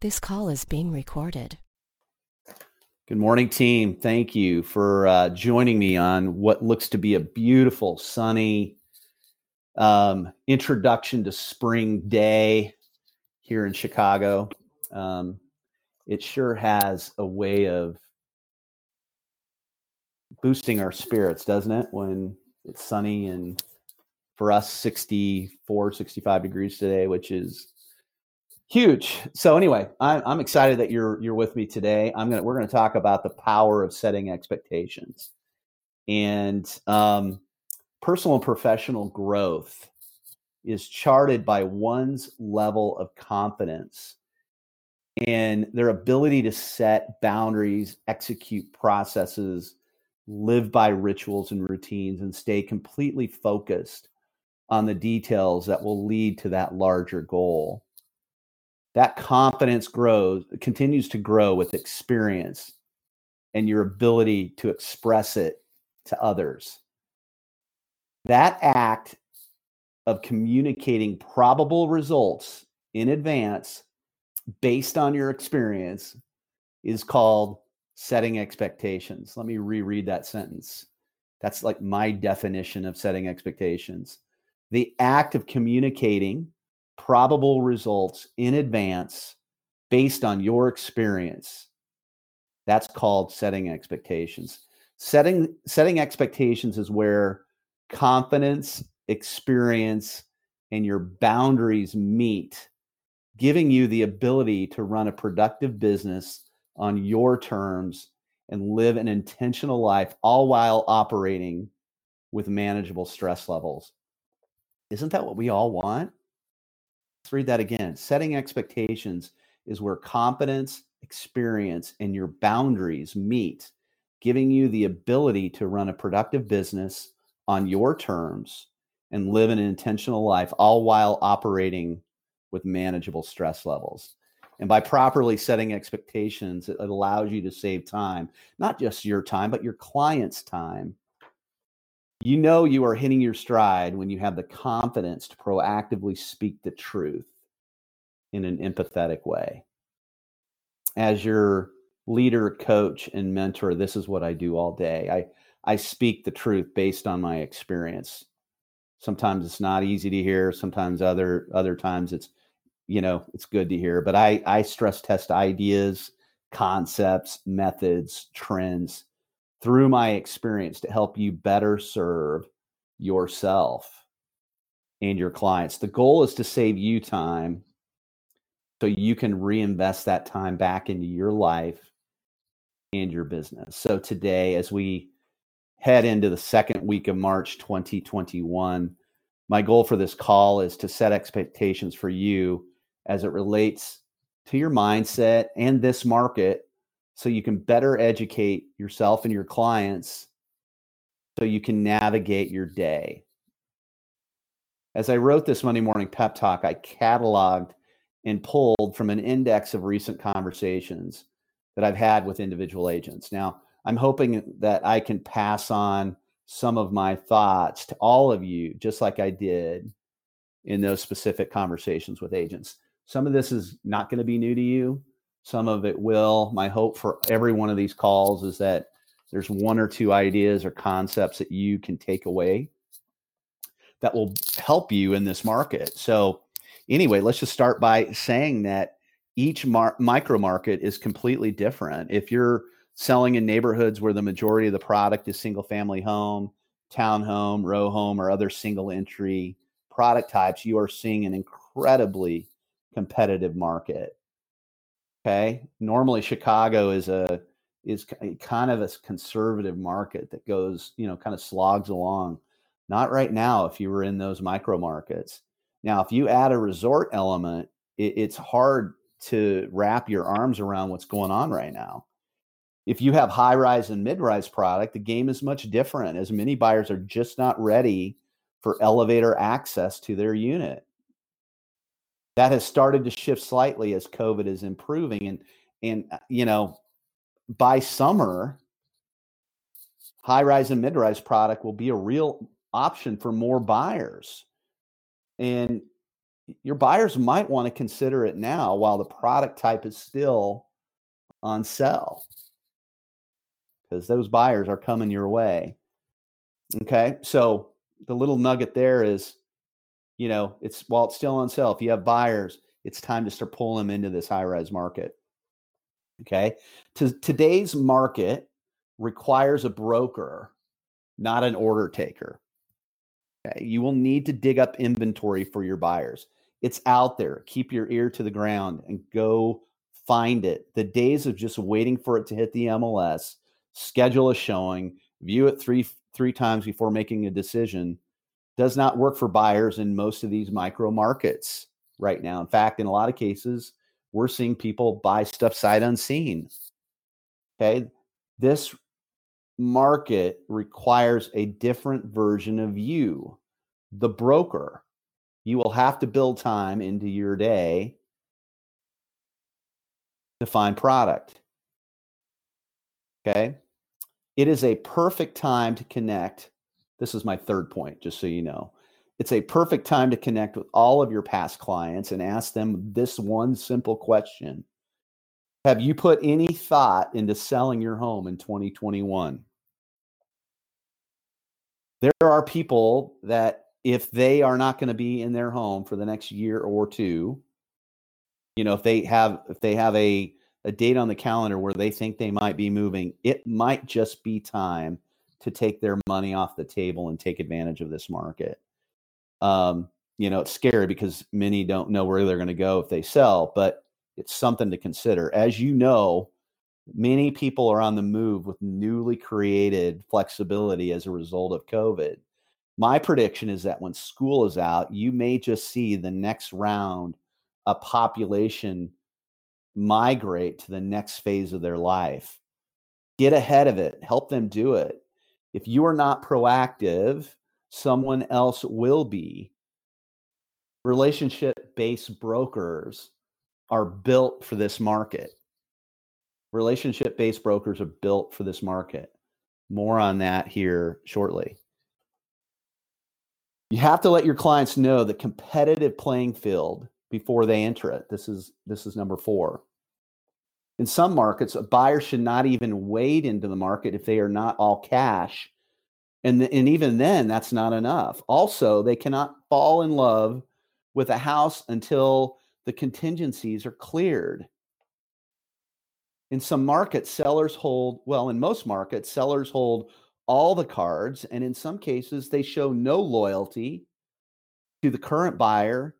This call is being recorded. Good morning, team. Thank you for uh, joining me on what looks to be a beautiful, sunny um, introduction to spring day here in Chicago. Um, it sure has a way of boosting our spirits, doesn't it? When it's sunny and for us 64, 65 degrees today, which is huge. So anyway, I'm, I'm excited that you're you're with me today. I'm gonna we're gonna talk about the power of setting expectations and um, personal and professional growth is charted by one's level of confidence and their ability to set boundaries, execute processes, live by rituals and routines, and stay completely focused on the details that will lead to that larger goal. That confidence grows, continues to grow with experience and your ability to express it to others. That act of communicating probable results in advance based on your experience is called setting expectations. Let me reread that sentence. That's like my definition of setting expectations. The act of communicating probable results in advance based on your experience. That's called setting expectations. Setting setting expectations is where confidence, experience, and your boundaries meet giving you the ability to run a productive business on your terms and live an intentional life, all while operating with manageable stress levels. Isn't that what we all want? Let's read that again. Setting expectations is where competence, experience, and your boundaries meet, giving you the ability to run a productive business on your terms and live an intentional life, all while operating with manageable stress levels. And by properly setting expectations, it allows you to save time, not just your time, but your client's time. You know you are hitting your stride when you have the confidence to proactively speak the truth in an empathetic way. As your leader, coach, and mentor, this is what I do all day. I, I speak the truth based on my experience. Sometimes it's not easy to hear, sometimes other other times it's you know it's good to hear but i i stress test ideas concepts methods trends through my experience to help you better serve yourself and your clients. The goal is to save you time so you can reinvest that time back into your life and your business. So today as we head into the second week of march 2021 my goal for this call is to set expectations for you as it relates to your mindset and this market so you can better educate yourself and your clients so you can navigate your day. As I wrote this Monday morning pep talk, I cataloged and pulled from an index of recent conversations that I've had with individual agents. Now, I'm hoping that I can pass on some of my thoughts to all of you, just like I did in those specific conversations with agents. Some of this is not going to be new to you. Some of it will. My hope for every one of these calls is that there's one or two ideas or concepts that you can take away that will help you in this market. So, anyway, let's just start by saying that each mar- micro market is completely different. If you're selling in neighborhoods where the majority of the product is single family home, townhome, row home, or other single entry product types, you are seeing an incredibly competitive market. Okay. Normally Chicago is a is kind of a conservative market that goes, you know, kind of slogs along. Not right now if you were in those micro markets. Now, if you add a resort element, it, it's hard to wrap your arms around what's going on right now. If you have high rise and mid rise product, the game is much different as many buyers are just not ready for elevator access to their unit that has started to shift slightly as COVID is improving. And and uh, you know, by summer, high rise and mid rise product will be a real option for more buyers. And your buyers might want to consider it now while the product type is still on sale because those buyers are coming your way. Okay. So the little nugget there is, you know, it's while it's still on sale, if you have buyers, it's time to start pulling them into this high rise market. Okay. To, today's market requires a broker, not an order taker. Okay. You will need to dig up inventory for your buyers. It's out there. Keep your ear to the ground and go find it. The days of just waiting for it to hit the MLS, schedule a showing, view it three three times before making a decision does not work for buyers in most of these micro markets right now. In fact, in a lot of cases, we're seeing people buy stuff sight unseen. Okay. This market requires a different version of you, the broker. You will have to build time into your day to find product. Okay. It is a perfect time to connect. This is my third point, just so you know. It's a perfect time to connect with all of your past clients and ask them this one simple question Have you put any thought into selling your home in 2021? There are people that, if they are not going to be in their home for the next year or two, you know, if they have if they have a a date on the calendar where they think they might be moving, it might just be time to take their money off the table and take advantage of this market. Um, you know, it's scary because many don't know where they're going to go if they sell, but it's something to consider. As you know, many people are on the move with newly created flexibility as a result of COVID. My prediction is that when school is out, you may just see the next round a population migrate to the next phase of their life. Get ahead of it, help them do it. If you are not proactive, someone else will be. Relationship based brokers are built for this market. Relationship based brokers are built for this market. More on that here shortly. You have to let your clients know the competitive playing field before they enter it. This is this is number 4 in some markets, a buyer should not even wade into the market if they are not all cash. And, and even then, that's not enough. Also, they cannot fall in love with a house until the contingencies are cleared. In some markets, sellers hold, well, in most markets, sellers hold all the cards. And in some cases, they show no loyalty to the current buyer,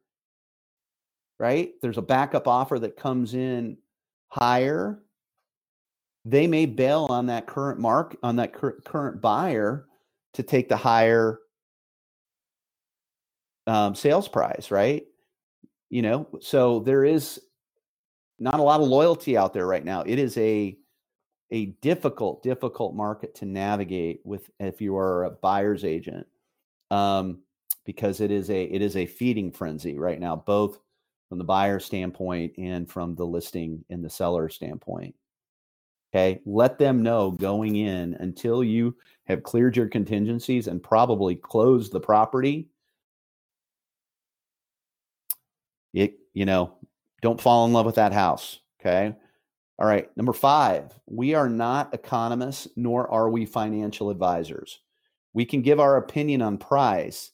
right? There's a backup offer that comes in higher, they may bail on that current mark on that cur- current buyer to take the higher um, sales price, right? You know, so there is not a lot of loyalty out there right now. It is a a difficult, difficult market to navigate with if you are a buyer's agent, um, because it is a it is a feeding frenzy right now, both from the buyer standpoint and from the listing and the seller standpoint. Okay. Let them know going in until you have cleared your contingencies and probably closed the property. It, you know, don't fall in love with that house. Okay. All right. Number five, we are not economists, nor are we financial advisors. We can give our opinion on price,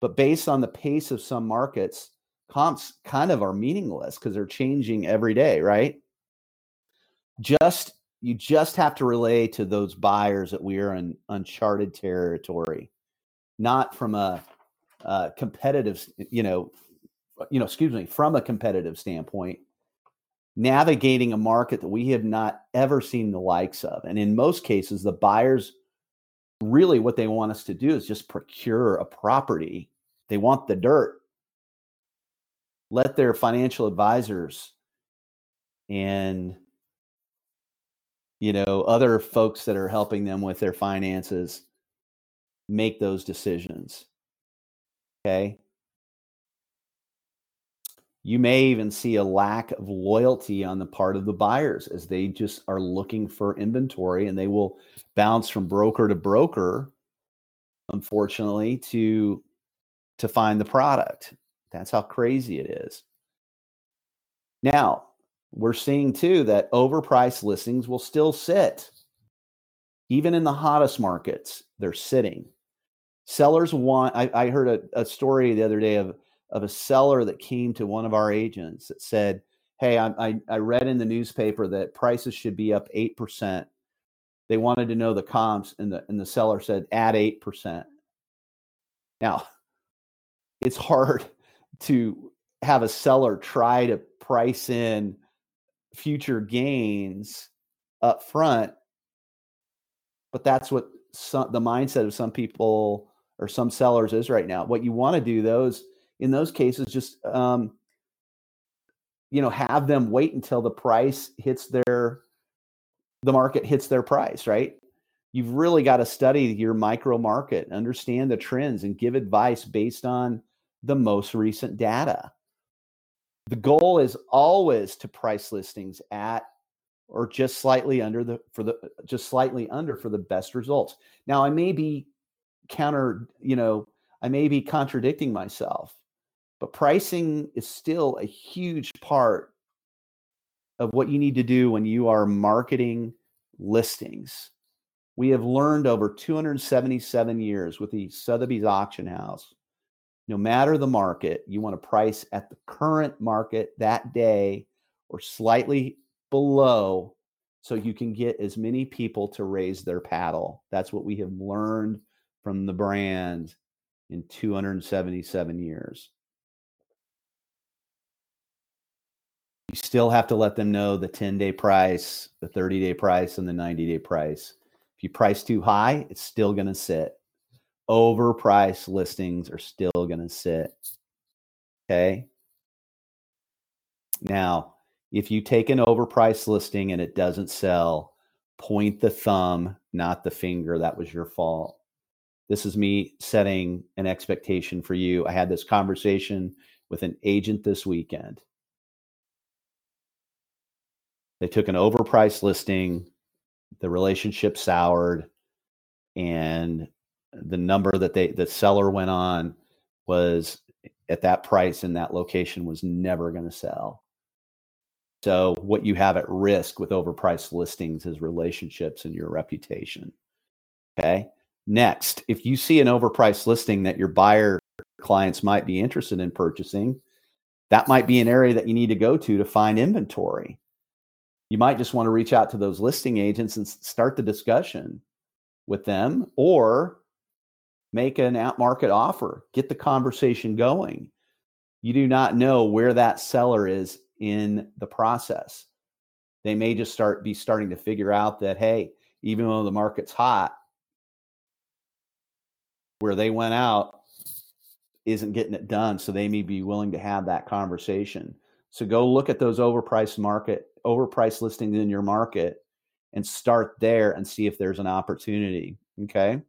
but based on the pace of some markets, comps kind of are meaningless because they're changing every day, right? Just you just have to relay to those buyers that we are in uncharted territory, not from a, a competitive, you know, uh, you know, excuse me, from a competitive standpoint, navigating a market that we have not ever seen the likes of. And in most cases, the buyers really what they want us to do is just procure a property. They want the dirt let their financial advisors and you know other folks that are helping them with their finances make those decisions okay? You may even see a lack of loyalty on the part of the buyers as they just are looking for inventory and they will bounce from broker to broker unfortunately to to find the product That's how crazy it is. Now, we're seeing too that overpriced listings will still sit. Even in the hottest markets, they're sitting. Sellers want, I, I heard a, a story the other day of, of a seller that came to one of our agents that said, Hey, I, I, I read in the newspaper that prices should be up 8%. They wanted to know the comps, and the, and the seller said, Add 8%. Now, it's hard to have a seller try to price in future gains up front but that's what some, the mindset of some people or some sellers is right now. What you want to do those in those cases just um, you know have them wait until the price hits their the market hits their price right? You've really got to study your micro market understand the trends and give advice based on the most recent data the goal is always to price listings at or just slightly under the for the just slightly under for the best results. Now I may be counter, you know, I may be contradicting myself, but pricing is still a huge part of what you need to do when you are marketing listings. We have learned over 277 years with the Sotheby's auction house no matter the market, you want to price at the current market that day or slightly below so you can get as many people to raise their paddle. That's what we have learned from the brand in 277 years. You still have to let them know the 10 day price, the 30 day price, and the 90 day price. If you price too high, it's still going to sit overpriced listings are still going to sit. Okay. Now, if you take an overpriced listing and it doesn't sell, point the thumb, not the finger. That was your fault. This is me setting an expectation for you. I had this conversation with an agent this weekend. They took an overpriced listing, the relationship soured, and the number that they the seller went on was at that price in that location was never going to sell. So what you have at risk with overpriced listings is relationships and your reputation. Okay. Next, if you see an overpriced listing that your buyer clients might be interested in purchasing, that might be an area that you need to go to to find inventory. You might just want to reach out to those listing agents and start the discussion with them or make an out market offer, get the conversation going. You do not know where that seller is in the process. They may just start be starting to figure out that hey, even though the market's hot, where they went out isn't getting it done, so they may be willing to have that conversation. So go look at those overpriced market, overpriced listings in your market and start there and see if there's an opportunity. Okay.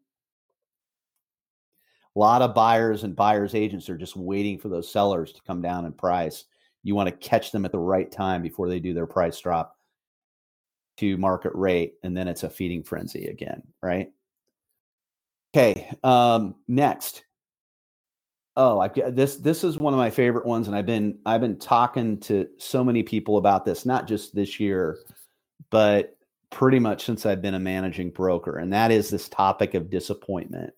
A lot of buyers and buyers agents are just waiting for those sellers to come down in price. You want to catch them at the right time before they do their price drop to market rate, and then it's a feeding frenzy again, right? Okay, um, next. Oh, I this this is one of my favorite ones, and I've been I've been talking to so many people about this, not just this year, but pretty much since I've been a managing broker, and that is this topic of disappointment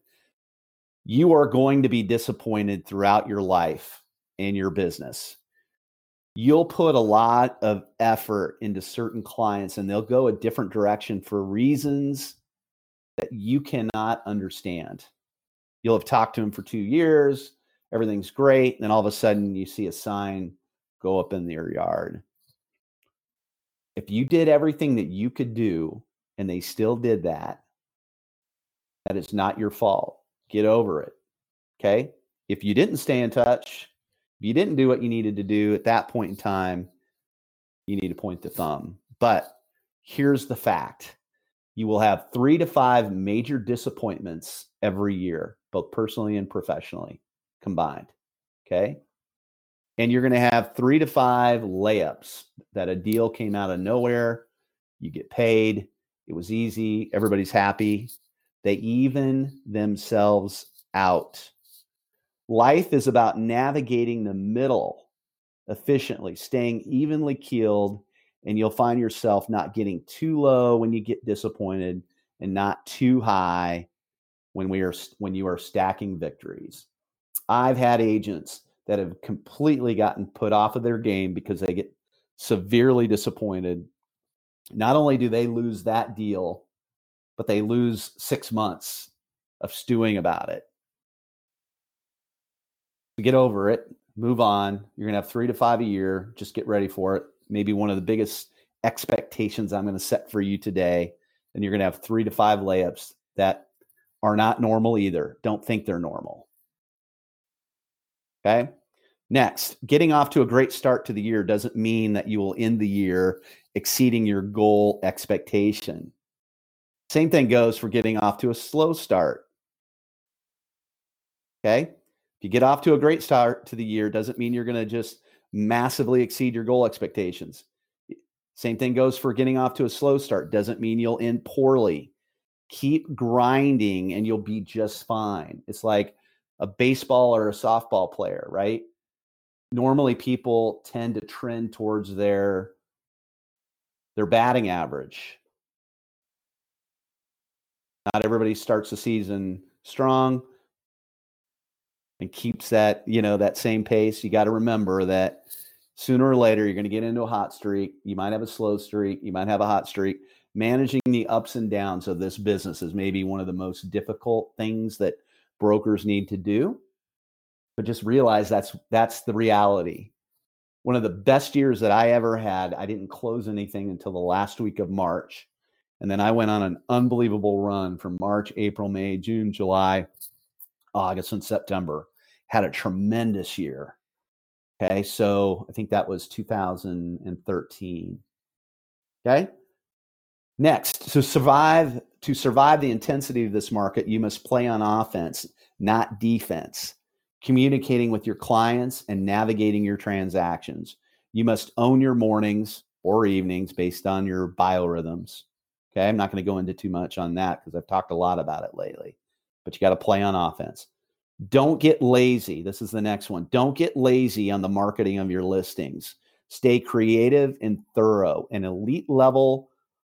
you are going to be disappointed throughout your life and your business. You'll put a lot of effort into certain clients and they'll go a different direction for reasons that you cannot understand. You'll have talked to them for two years, everything's great. And then all of a sudden you see a sign go up in their yard. If you did everything that you could do and they still did that, that is not your fault Get over it. Okay. If you didn't stay in touch, if you didn't do what you needed to do at that point in time, you need to point the thumb. But here's the fact you will have three to five major disappointments every year, both personally and professionally combined. Okay. And you're going to have three to five layups that a deal came out of nowhere. You get paid. It was easy. Everybody's happy. They even themselves out. Life is about navigating the middle efficiently, staying evenly keeled, and you'll find yourself not getting too low when you get disappointed and not too high when we are when you are stacking victories. I've had agents that have completely gotten put off of their game because they get severely disappointed. Not only do they lose that deal, but they lose 6 months of stewing about it get over it, move on. You're going to have three to five a year. Just get ready for it. Maybe one of the biggest expectations I'm going to set for you today. And you're going to have three to five layups that are not normal either. Don't think they're normal. Okay. Next, getting off to a great start to the year doesn't mean that you will end the year exceeding your goal expectation. Same thing goes for getting off to a slow start. Okay. If you get off to a great start to the year, doesn't mean you're going to just massively exceed your goal expectations. Same thing goes for getting off to a slow start. Doesn't mean you'll end poorly. Keep grinding and you'll be just fine. It's like a baseball or a softball player, right? Normally people tend to trend towards their their batting average. Not everybody starts the season strong and keeps that, you know, that same pace, you got to remember that sooner or later you're going to get into a hot streak. You might have a slow streak, you might have a hot streak. Managing the ups and downs of this business is maybe one of the most difficult things that brokers need to do. But just realize that's that's the reality. One of the best years that I ever had, I didn't close anything until the last week of March. And then I went on an unbelievable run from March, April, May, June, July, August, and September had a tremendous year. Okay, so I think that was 2013. Okay. Next, to survive to survive the intensity of this market, you must play on offense, not defense. Communicating with your clients and navigating your transactions. You must own your mornings or evenings based on your biorhythms. Okay, I'm not going to go into too much on that because I've talked a lot about it lately. But you got to play on offense. Don't get lazy. This is the next one. Don't get lazy on the marketing of your listings. Stay creative and thorough. An elite level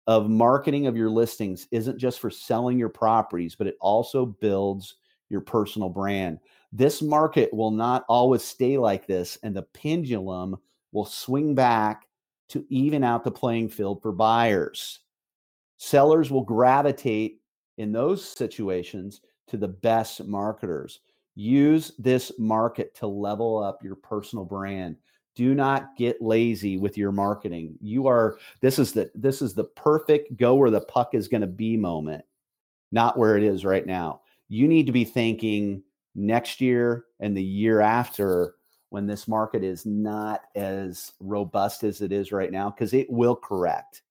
of marketing of your listings isn't just for selling your properties, but it also builds your personal brand. This market will not always stay like this, and the pendulum will swing back to even out the playing field for buyers. Sellers will gravitate in those situations to the best marketers. Use this market to level up your personal brand. Do not get lazy with your marketing. You are this is the this is the perfect go where the puck is going to be moment, not where it is right now. You need to be thinking next year and the year after when this market is not as robust as it is right now because it will correct.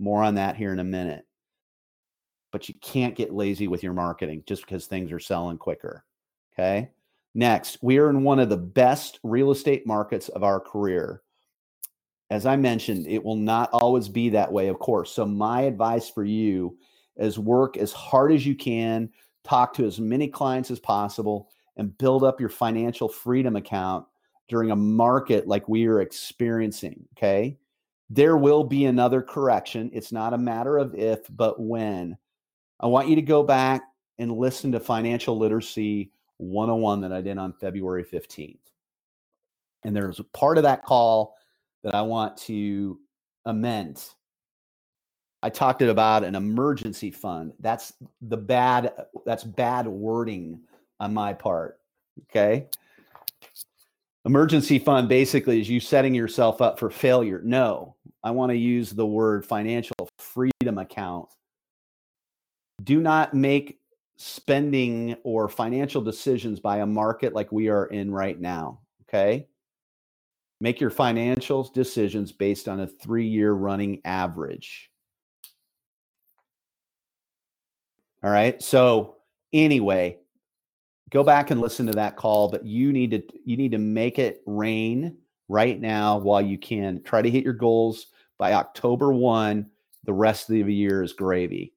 More on that here in a minute. But you can't get lazy with your marketing just because things are selling quicker. Okay. Next, we are in one of the best real estate markets of our career. As I mentioned, it will not always be that way, of course. So, my advice for you is work as hard as you can, talk to as many clients as possible, and build up your financial freedom account during a market like we are experiencing. Okay. There will be another correction. It's not a matter of if, but when. I want you to go back and listen to financial literacy 101 that I did on February 15th. And there's a part of that call that I want to amend. I talked about an emergency fund. That's the bad that's bad wording on my part. Okay? Emergency fund basically is you setting yourself up for failure. No, I want to use the word financial freedom account. Do not make spending or financial decisions by a market like we are in right now. Okay. Make your financial decisions based on a three year running average. All right. So, anyway, go back and listen to that call, but you need to you need to make it rain right now while you can. Try to hit your goals by October 1. The rest of the year is gravy.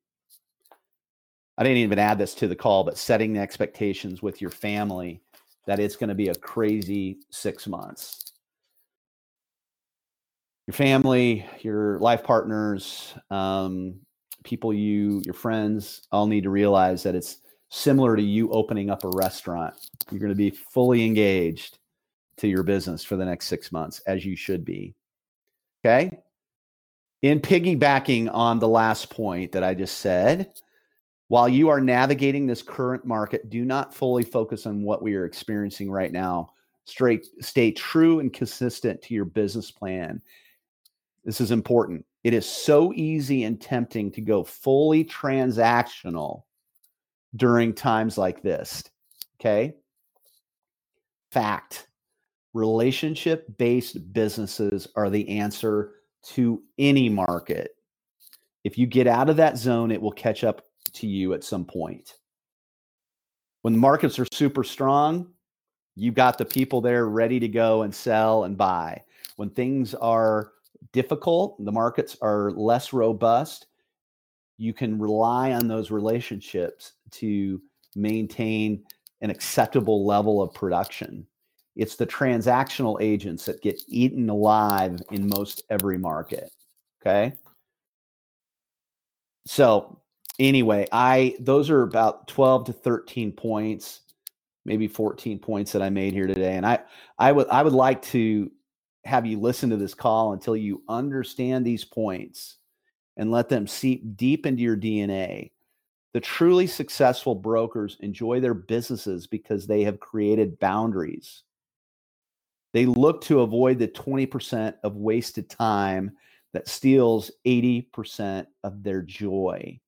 I didn't even add this to the call, but setting the expectations with your family that it's going to be a crazy six months. Your family, your life partners, um, people you, your friends, all need to realize that it's similar to you opening up a restaurant. You're going to be fully engaged to your business for the next six months, as you should be. Okay. In piggybacking on the last point that I just said, while you are navigating this current market, do not fully focus on what we are experiencing right now. Straight, stay true and consistent to your business plan. This is important. It is so easy and tempting to go fully transactional during times like this. Okay. Fact relationship based businesses are the answer to any market. If you get out of that zone, it will catch up to you at some point. When the markets are super strong, you've got the people there ready to go and sell and buy. When things are difficult, the markets are less robust, you can rely on those relationships to maintain an acceptable level of production. It's the transactional agents that get eaten alive in most every market. Okay. So, anyway, I those are about 12 to 13 points, maybe 14 points that I made here today. And I I would I would like to have you listen to this call until you understand these points and let them seep deep into your DNA. The truly successful brokers enjoy their businesses because they have created boundaries. They look to avoid the 20% of wasted time that steals 80% of their joy.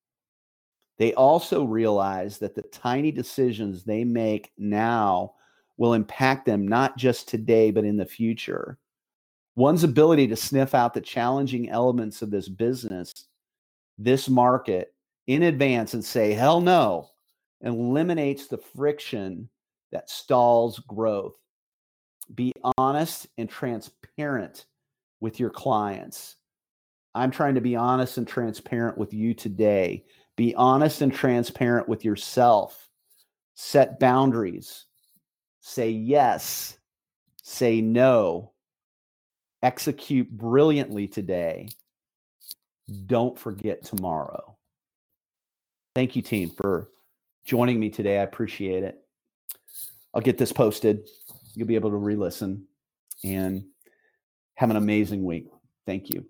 They also realize that the tiny decisions they make now will impact them not just today, but in the future. One's ability to sniff out the challenging elements of this business, this market in advance and say, hell no, eliminates the friction that stalls growth. Be honest and transparent with your clients. I'm trying to be honest and transparent with you today. Be honest and transparent with yourself. Set boundaries. Say yes. Say no. Execute brilliantly today. Don't forget tomorrow. Thank you, team, for joining me today. I appreciate it. I'll get this posted. You'll be able to re listen and have an amazing week. Thank you.